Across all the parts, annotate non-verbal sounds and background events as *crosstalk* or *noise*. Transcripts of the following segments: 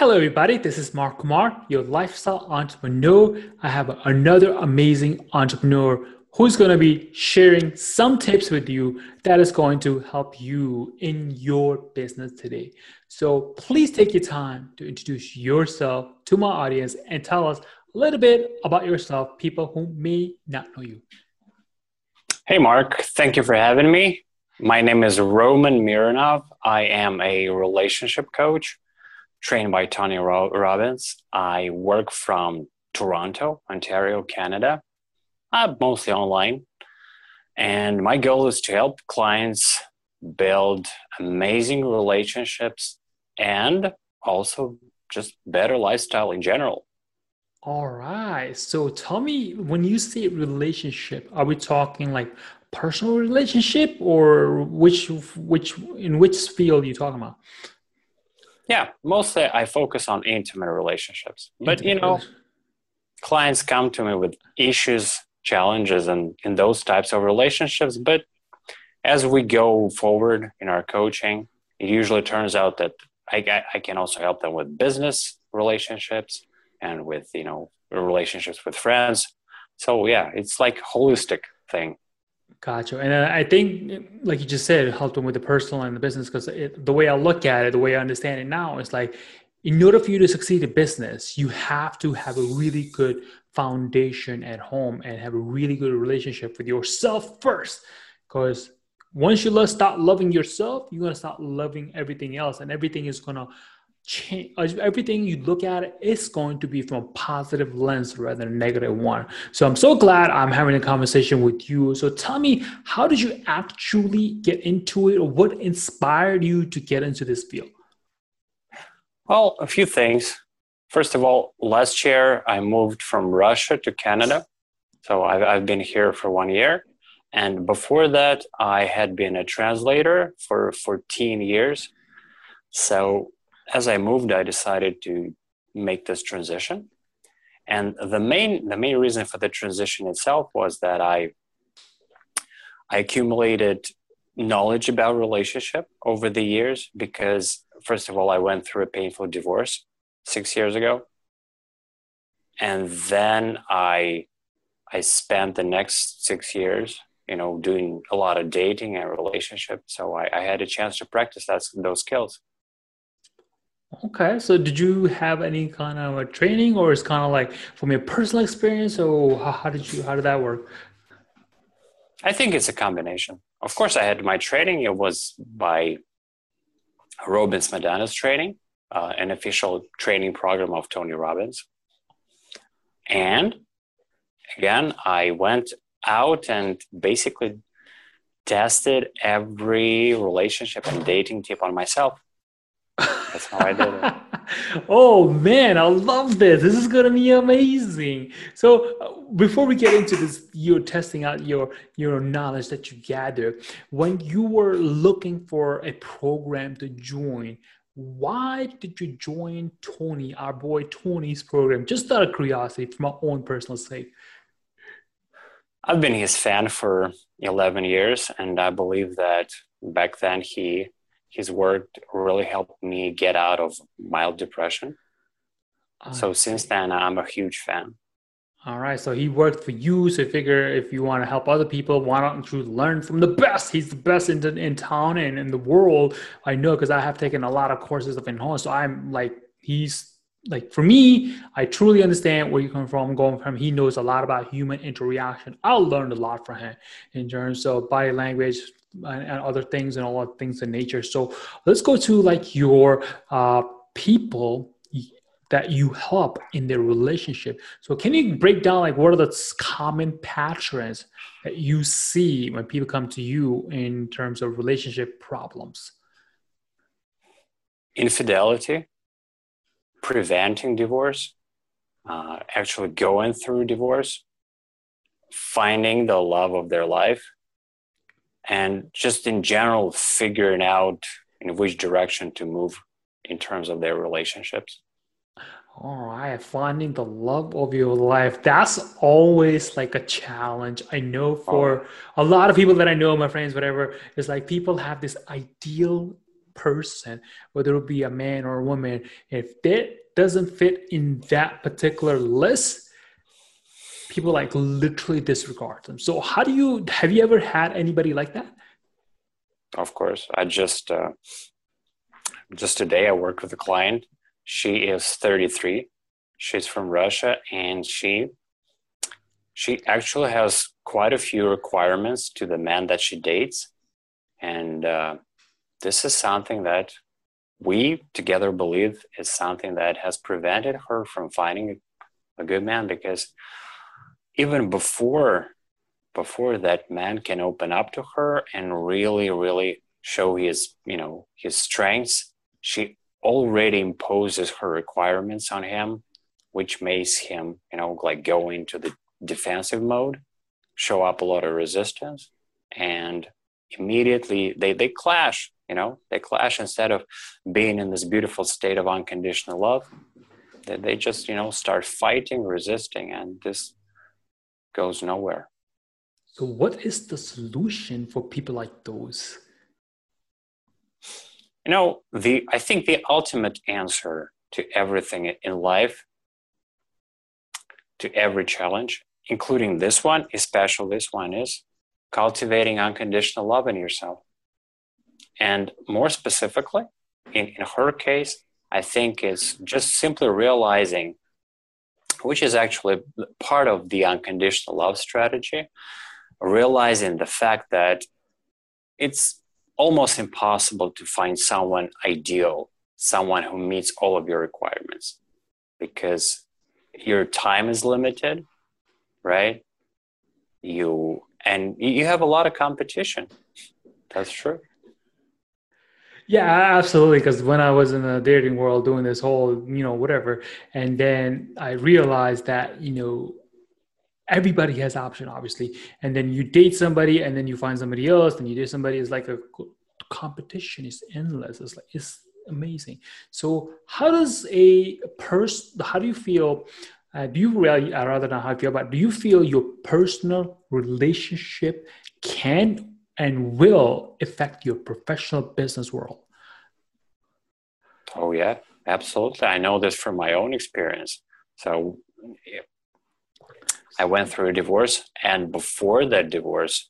Hello, everybody. This is Mark Kumar, your lifestyle entrepreneur. I have another amazing entrepreneur who's going to be sharing some tips with you that is going to help you in your business today. So please take your time to introduce yourself to my audience and tell us a little bit about yourself, people who may not know you. Hey, Mark. Thank you for having me. My name is Roman Mironov. I am a relationship coach trained by Tony Robbins. I work from Toronto, Ontario, Canada, uh, mostly online. And my goal is to help clients build amazing relationships and also just better lifestyle in general. All right. So tell me, when you say relationship, are we talking like personal relationship or which which in which field are you talking about? Yeah, mostly I focus on intimate relationships. But you know, clients come to me with issues, challenges, and in those types of relationships. But as we go forward in our coaching, it usually turns out that I, I can also help them with business relationships and with you know relationships with friends. So yeah, it's like holistic thing. Gotcha. And uh, I think, like you just said, it helped them with the personal and the business because the way I look at it, the way I understand it now, is like in order for you to succeed in business, you have to have a really good foundation at home and have a really good relationship with yourself first. Because once you start loving yourself, you're going to start loving everything else, and everything is going to change uh, everything you look at is going to be from a positive lens rather than negative one. So i'm so glad i'm having a conversation with you. So tell me how did you actually get into it? Or what inspired you to get into this field? Well a few things. First of all last year i moved from russia to canada. So i've, I've been here for one year. And before that i had been a translator for 14 years. So as I moved, I decided to make this transition. And the main the main reason for the transition itself was that I I accumulated knowledge about relationship over the years because first of all I went through a painful divorce 6 years ago. And then I I spent the next 6 years you know doing a lot of dating and relationship so I, I had a chance to practice that, those skills Okay, so did you have any kind of a training, or it's kind of like from your personal experience, or how, how did you how did that work? I think it's a combination. Of course, I had my training. It was by Robbins Madanes training, uh, an official training program of Tony Robbins. And again, I went out and basically tested every relationship and dating tip on myself. That's how I did it. *laughs* oh man, I love this. This is gonna be amazing. So uh, before we get into this, you're testing out your your knowledge that you gather. When you were looking for a program to join, why did you join Tony, our boy Tony's program? Just out of curiosity, for my own personal sake. I've been his fan for 11 years, and I believe that back then he his work really helped me get out of mild depression. so since then, I'm a huge fan. All right, so he worked for you. So figure if you want to help other people, why don't you learn from the best? He's the best in, the, in town and in the world. I know because I have taken a lot of courses of in home. So I'm like, he's like for me, I truly understand where you come from, going from. He knows a lot about human interaction. I learned a lot from him in terms of body language, and, and other things and all things in nature. So let's go to like your uh, people that you help in their relationship. So can you break down like what are the common patterns that you see when people come to you in terms of relationship problems? Infidelity, preventing divorce, uh, actually going through divorce, finding the love of their life, and just in general figuring out in which direction to move in terms of their relationships. All right finding the love of your life. That's always like a challenge. I know oh. for oh. a lot of people that i know my friends whatever is like people have this ideal person, whether it be a man or a woman, if that doesn't fit in that particular list, people like literally disregard them. So how do you have you ever had anybody like that? Of course. I just uh, just today I worked with a client. She is 33. She's from Russia and she she actually has quite a few requirements to the man that she dates. And uh, this is something that we together believe is something that has prevented her from finding a good man because even before before that man can open up to her and really really show his you know his strengths she already imposes her requirements on him which makes him you know like go into the defensive mode show up a lot of resistance and immediately they they clash you know they clash instead of being in this beautiful state of unconditional love they, they just you know start fighting resisting and this goes nowhere so, what is the solution for people like those? You know, the I think the ultimate answer to everything in life, to every challenge, including this one, especially this one, is cultivating unconditional love in yourself. And more specifically, in, in her case, I think is just simply realizing, which is actually part of the unconditional love strategy, realizing the fact that it's almost impossible to find someone ideal, someone who meets all of your requirements because your time is limited, right? You and you have a lot of competition. That's true. Yeah, absolutely. Because when I was in the dating world doing this whole, you know, whatever, and then I realized that, you know, everybody has option obviously and then you date somebody and then you find somebody else and you date somebody is like a competition is endless it's like it's amazing so how does a person how do you feel uh, do you really rather not how you feel but do you feel your personal relationship can and will affect your professional business world. Oh yeah absolutely. I know this from my own experience. So I went through a divorce, and before that divorce,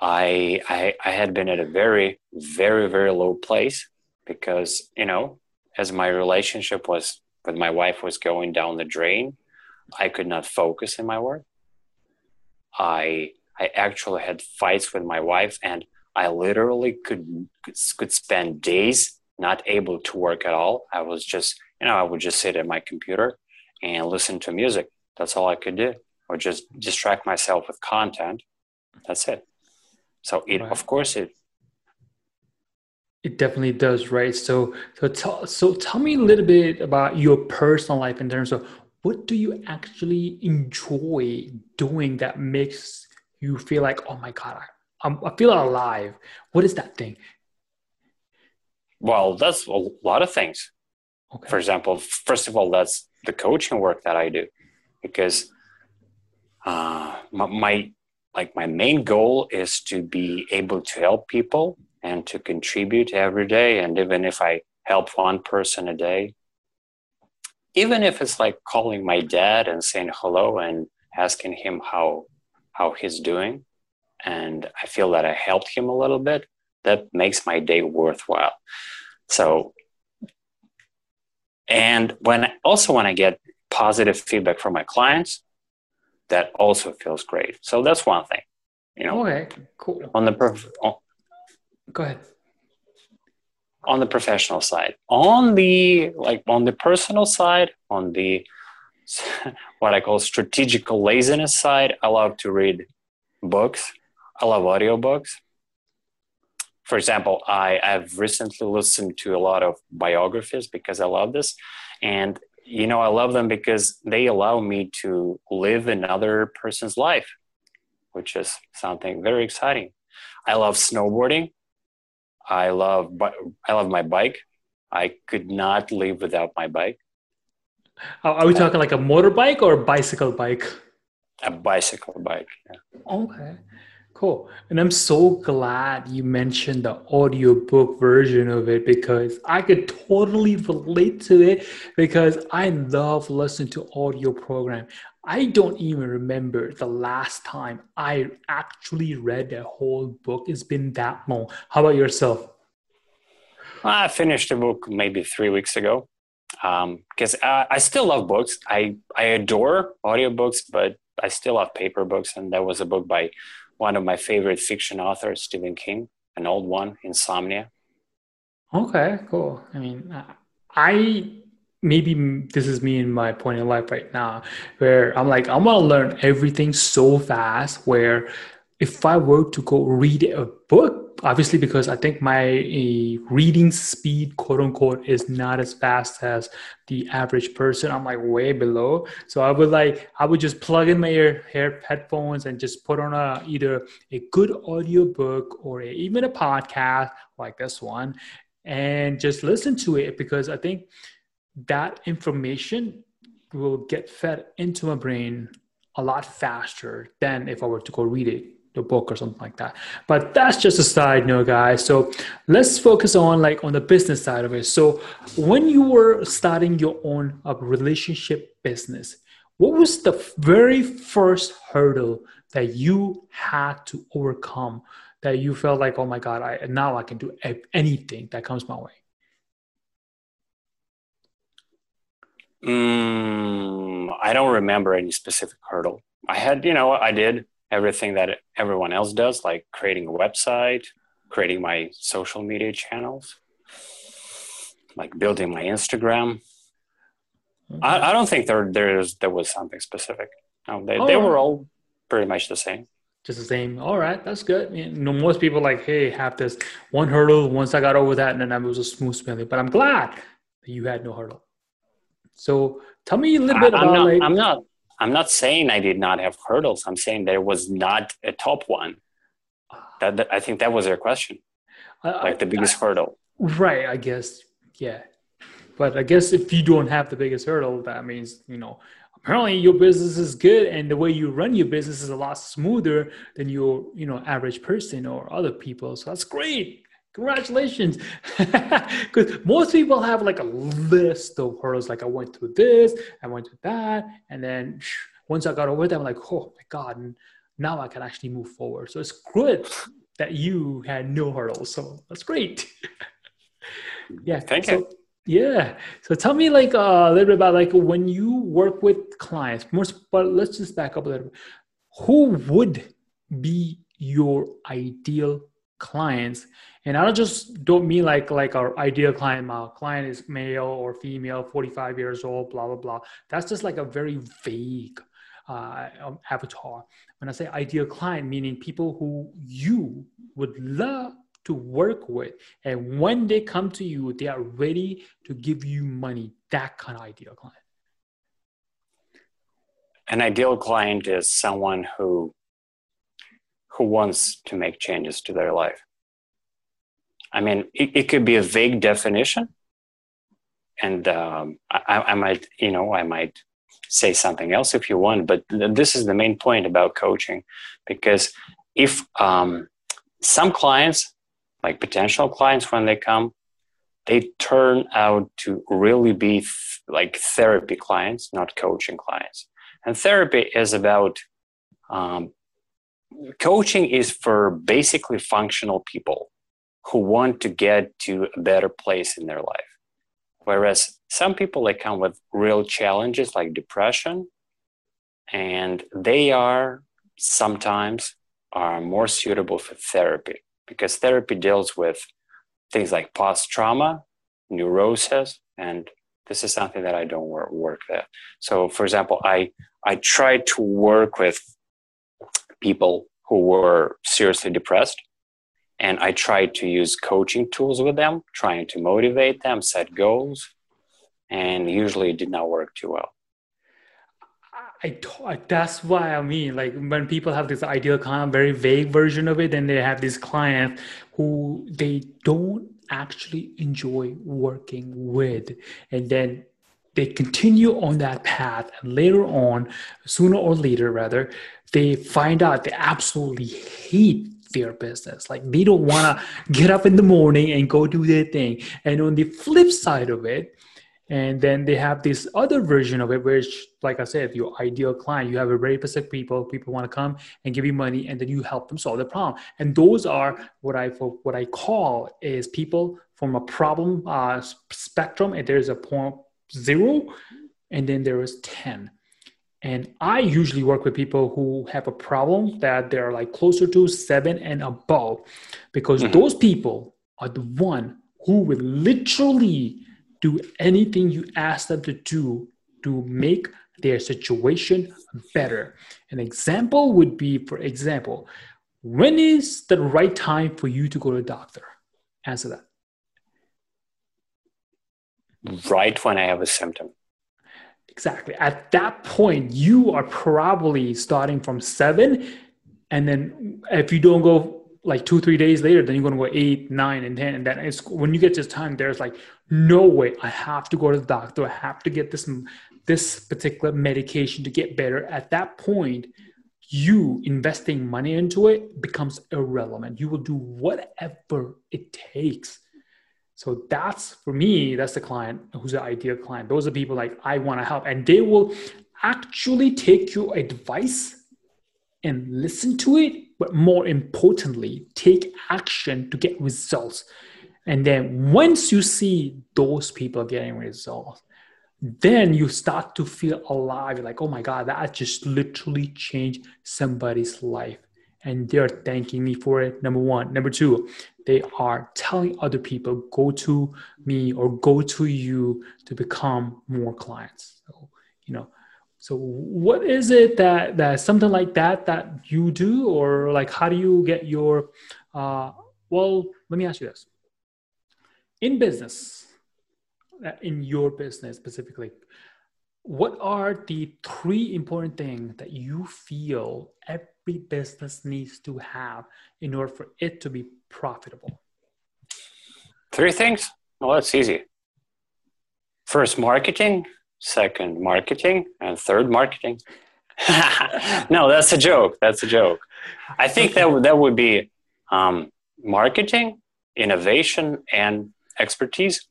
I, I I had been at a very very very low place because you know as my relationship was with my wife was going down the drain, I could not focus in my work. I I actually had fights with my wife, and I literally could could spend days not able to work at all. I was just you know I would just sit at my computer and listen to music that's all I could do, or just distract myself with content. That's it. So it, right. of course, it. It definitely does, right? So, so tell, so tell me a little bit about your personal life in terms of what do you actually enjoy doing that makes you feel like, oh my god, I, I'm, I feel alive. What is that thing? Well, that's a lot of things. Okay. For example, first of all, that's the coaching work that I do because uh, my, my like my main goal is to be able to help people and to contribute every day and even if i help one person a day even if it's like calling my dad and saying hello and asking him how how he's doing and i feel that i helped him a little bit that makes my day worthwhile so and when also when i get positive feedback from my clients, that also feels great. So that's one thing. You know. Okay. Cool. On the prof- on, go ahead. On the professional side, on the like on the personal side, on the *laughs* what I call strategical laziness side, I love to read books. I love audiobooks. For example, I have recently listened to a lot of biographies because I love this. And you know, I love them because they allow me to live another person's life, which is something very exciting. I love snowboarding. I love I love my bike. I could not live without my bike. Are we talking like a motorbike or a bicycle bike? A bicycle bike. Yeah. Okay. Cool. And I'm so glad you mentioned the audiobook version of it because I could totally relate to it because I love listening to audio program. I don't even remember the last time I actually read a whole book. It's been that long. How about yourself? I finished the book maybe three weeks ago because um, I, I still love books. I, I adore audiobooks, but I still love paper books. And that was a book by one of my favorite fiction authors, Stephen King, an old one, Insomnia. Okay, cool. I mean, I maybe this is me in my point in life right now where I'm like, I'm gonna learn everything so fast. Where if I were to go read a book, obviously because I think my uh, reading speed, quote unquote, is not as fast as the average person. I'm like way below. So I would like I would just plug in my ear, hair headphones and just put on a either a good audio book or a, even a podcast like this one, and just listen to it because I think that information will get fed into my brain a lot faster than if I were to go read it the book or something like that. But that's just a side note guys. So let's focus on like on the business side of it. So when you were starting your own uh, relationship business what was the very first hurdle that you had to overcome that you felt like oh my god i now i can do anything that comes my way mm, i don't remember any specific hurdle. I had you know i did everything that everyone else does, like creating a website, creating my social media channels, like building my Instagram. Mm-hmm. I, I, don't think there there's there was something specific. No, they, oh. they were all pretty much the same. Just the same. All right, that's good. You know, most people like, hey, have this one hurdle. Once I got over that, and then I was a smooth sailing. But I'm glad that you had no hurdle. So tell me a little bit I, about not, like. I'm not I'm not saying I did not have hurdles. I'm saying there was not a top one. That, that I think that was your question, uh, like the biggest I, hurdle. Right. I guess. Yeah. But I guess if you don't have the biggest hurdle, that means you know apparently your business is good and the way you run your business is a lot smoother than your you know average person or other people. So that's great congratulations. *laughs* Because most people have like a list of hurdles like i went through this i went through that and then *sniffs* once i got over them i'm like oh my god and now i can actually move forward. So it's good that you had no hurdles. So that's great. *laughs* Yeah. Thank so, you. yeah. So tell me like uh, a little bit about like when you work with clients most but let's just back up a little bit. Who would be your ideal clients. And i don't just don't mean like like our ideal client my client is male or female 45 years old blah blah blah. That's just like a very vague uh, um, avatar. When i say ideal client meaning people who you would love to work with. And when they come to you they are ready to give you money. That kind of ideal client. An ideal client is someone who who wants to make changes to their life. I mean, it, it could be a vague definition, and um, I, I, might, you know, I might say something else if you want. But th- this is the main point about coaching, because if um, some clients, like potential clients, when they come, they turn out to really be like therapy clients, not coaching clients. And therapy is about um, coaching is for basically functional people who want to get to a better place in their life. Whereas some people they come with real challenges like depression, and they are sometimes are more suitable for therapy because therapy deals with things like post trauma, neurosis, and this is something that I don't work, work there. So, for example, I I try to work with people who were seriously depressed. And I tried to use coaching tools with them, trying to motivate them, set goals, and usually it did not work too well. I, that's why I mean, like when people have this ideal kind of very vague version of it, then they have these clients who they don't actually enjoy working with, and then they continue on that path and later on sooner or later rather they find out they absolutely hate their business. Like they don't want to get up in the morning and go do their thing. And on the flip side of it and then they have this other version of it which like i said your ideal client you have a very specific people people want to come and give you money and then you help them solve the problem. And those are what i what i call is people from a problem uh, spectrum and there's a point zero and then there is 10 and i usually work with people who have a problem that they're like closer to seven and above because mm-hmm. those people are the one who will literally do anything you ask them to do to make their situation better. An example would be for example when is the right time for you to go to a doctor? Answer that right when I have a symptom. Exactly. At that point, you are probably starting from seven. And then if you don't go like two, three days later, then you're going to go eight, nine, and 10. And then it's when you get this time, there's like, no way, I have to go to the doctor. I have to get this, this particular medication to get better. At that point, you investing money into it becomes irrelevant. You will do whatever it takes so that's for me, that's the client who's the ideal client. Those are people like I want to help, and they will actually take your advice and listen to it, but more importantly, take action to get results. And then once you see those people getting results, then you start to feel alive. You're like, oh my God, that just literally changed somebody's life. And they're thanking me for it. Number one. Number two, they are telling other people go to me or go to you to become more clients. So you know so what is it that that something like that that you do? Or like how do you get your uh, well let me ask you this. In business uh, in your business specifically what are the three important things that you feel every business needs to have in order for it to be profitable? Three things? Well, that's easy. First, marketing. Second, marketing. And third, marketing. *laughs* no, that's a joke. That's a joke. I think that, that would be um, marketing, innovation, and expertise.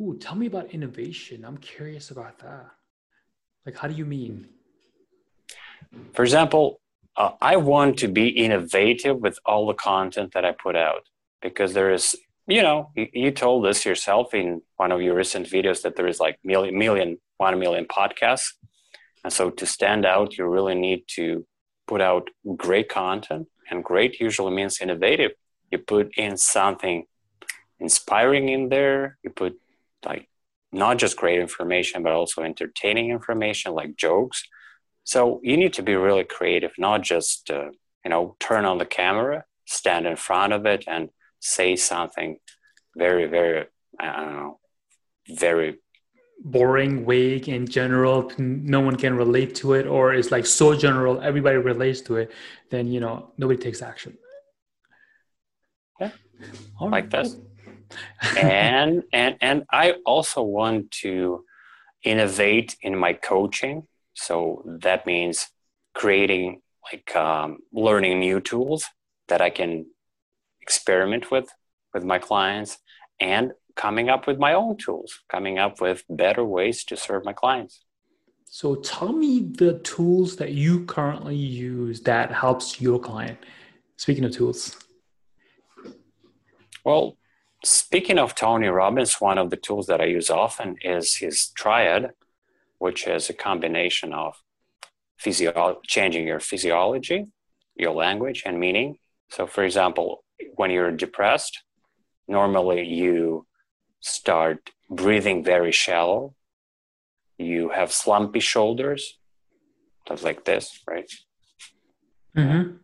Ooh, tell me about innovation. I'm curious about that. Like, how do you mean? For example, uh, I want to be innovative with all the content that I put out because there is, you know, you, you, told this yourself in one of your recent videos that there is like million, million, one million podcasts. And so to stand out, you really need to put out great content and great usually means innovative. You put in something inspiring in there. You put like not just great information, but also entertaining information like jokes so you need to be really creative, not just uh, you know turn on the camera, stand in front of it, and say something very, very I don't know, very boring, vague, in general. No one can relate to it, or it's like so general, everybody relates to it. Then you know nobody takes action. Yeah, All like right. this. *laughs* and and and I also want to innovate in my coaching so that means creating like um, learning new tools that I can experiment with with my clients and coming up with my own tools, coming up with better ways to serve my clients. So tell me the tools that you currently use that helps your client. Speaking of tools. Well, speaking of Tony Robbins, one of the tools that I use often is his triad which is a combination of physio- changing your physiology, your language, and meaning. So, for example, when you're depressed, normally you start breathing very shallow. You have slumpy shoulders, stuff like this, right? Mm-hmm.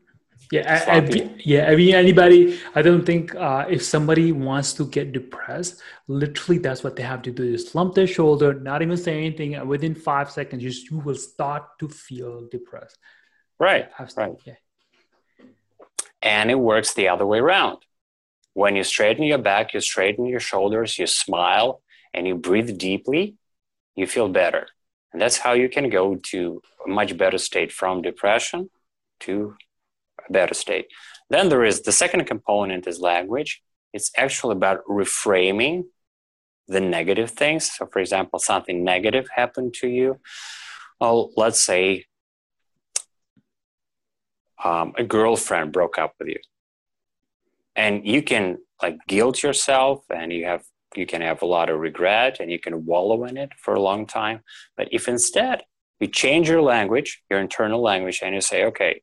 Yeah, I, I, yeah. I mean, anybody. I don't think uh, if somebody wants to get depressed, literally, that's what they have to do: is slump their shoulder, not even say anything. And within five seconds, you, you will start to feel depressed. Right. Right. Yeah. And it works the other way around. When you straighten your back, you straighten your shoulders, you smile, and you breathe deeply, you feel better. And that's how you can go to a much better state from depression to a better state. Then there is the second component is language. It's actually about reframing the negative things. So, for example, something negative happened to you. Well, let's say um, a girlfriend broke up with you, and you can like guilt yourself, and you have you can have a lot of regret, and you can wallow in it for a long time. But if instead you change your language, your internal language, and you say, okay,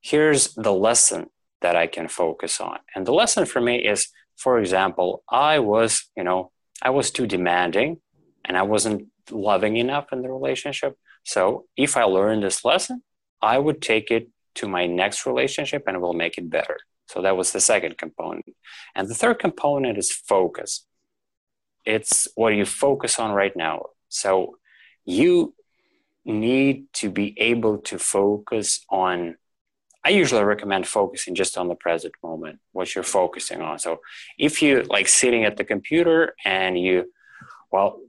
here's the lesson that I can focus on. And the lesson for me is, for example, I was, you know, I was too demanding and I wasn't loving enough in the relationship. So if I learn this lesson, I would take it to my next relationship and will make it better. So that was the second component. And the third component is focus. It's what you focus on right now. So you need to be able to focus on I usually recommend focusing just on the present moment, what you're focusing on. So if you like sitting at the computer and you, well,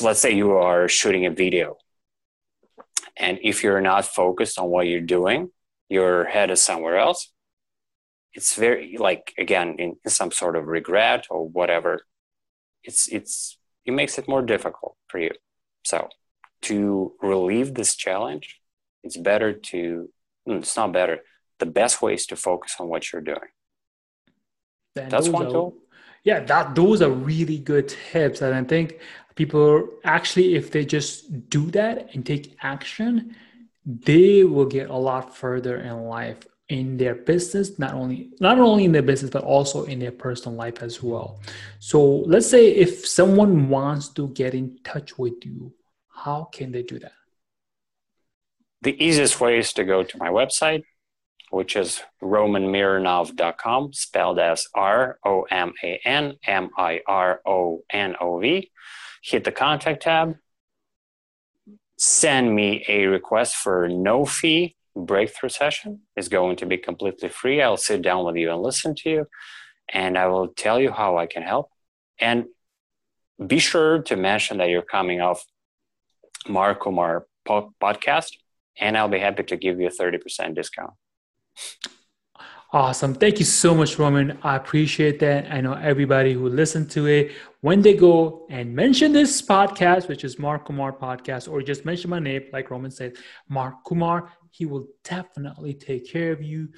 let's say you are shooting a video, and if you're not focused on what you're doing, your head is somewhere else. It's very like again in some sort of regret or whatever. It's it's it makes it more difficult for you. So to relieve this challenge, it's better to Mm, it's not better. The best ways to focus on what you're doing. Then That's one are, tool. Yeah, that those are really good tips, and I think people actually, if they just do that and take action, they will get a lot further in life in their business not only not only in their business but also in their personal life as well so let's say if someone wants to get in touch with you how can they do that the easiest way is to go to my website, which is romanmironov.com, spelled as R O M A N M I R O N O V. Hit the contact tab, send me a request for no fee breakthrough session. It's going to be completely free. I'll sit down with you and listen to you, and I will tell you how I can help. And be sure to mention that you're coming off Mark Kumar podcast and I'll be happy to give you a 30% discount. Awesome. Thank you so much, Roman. I appreciate that. I know everybody who listened to it, when they go and mention this podcast, which is Mark Kumar Podcast, or just mention my name, like Roman said, Mark Kumar, he will definitely take care of you.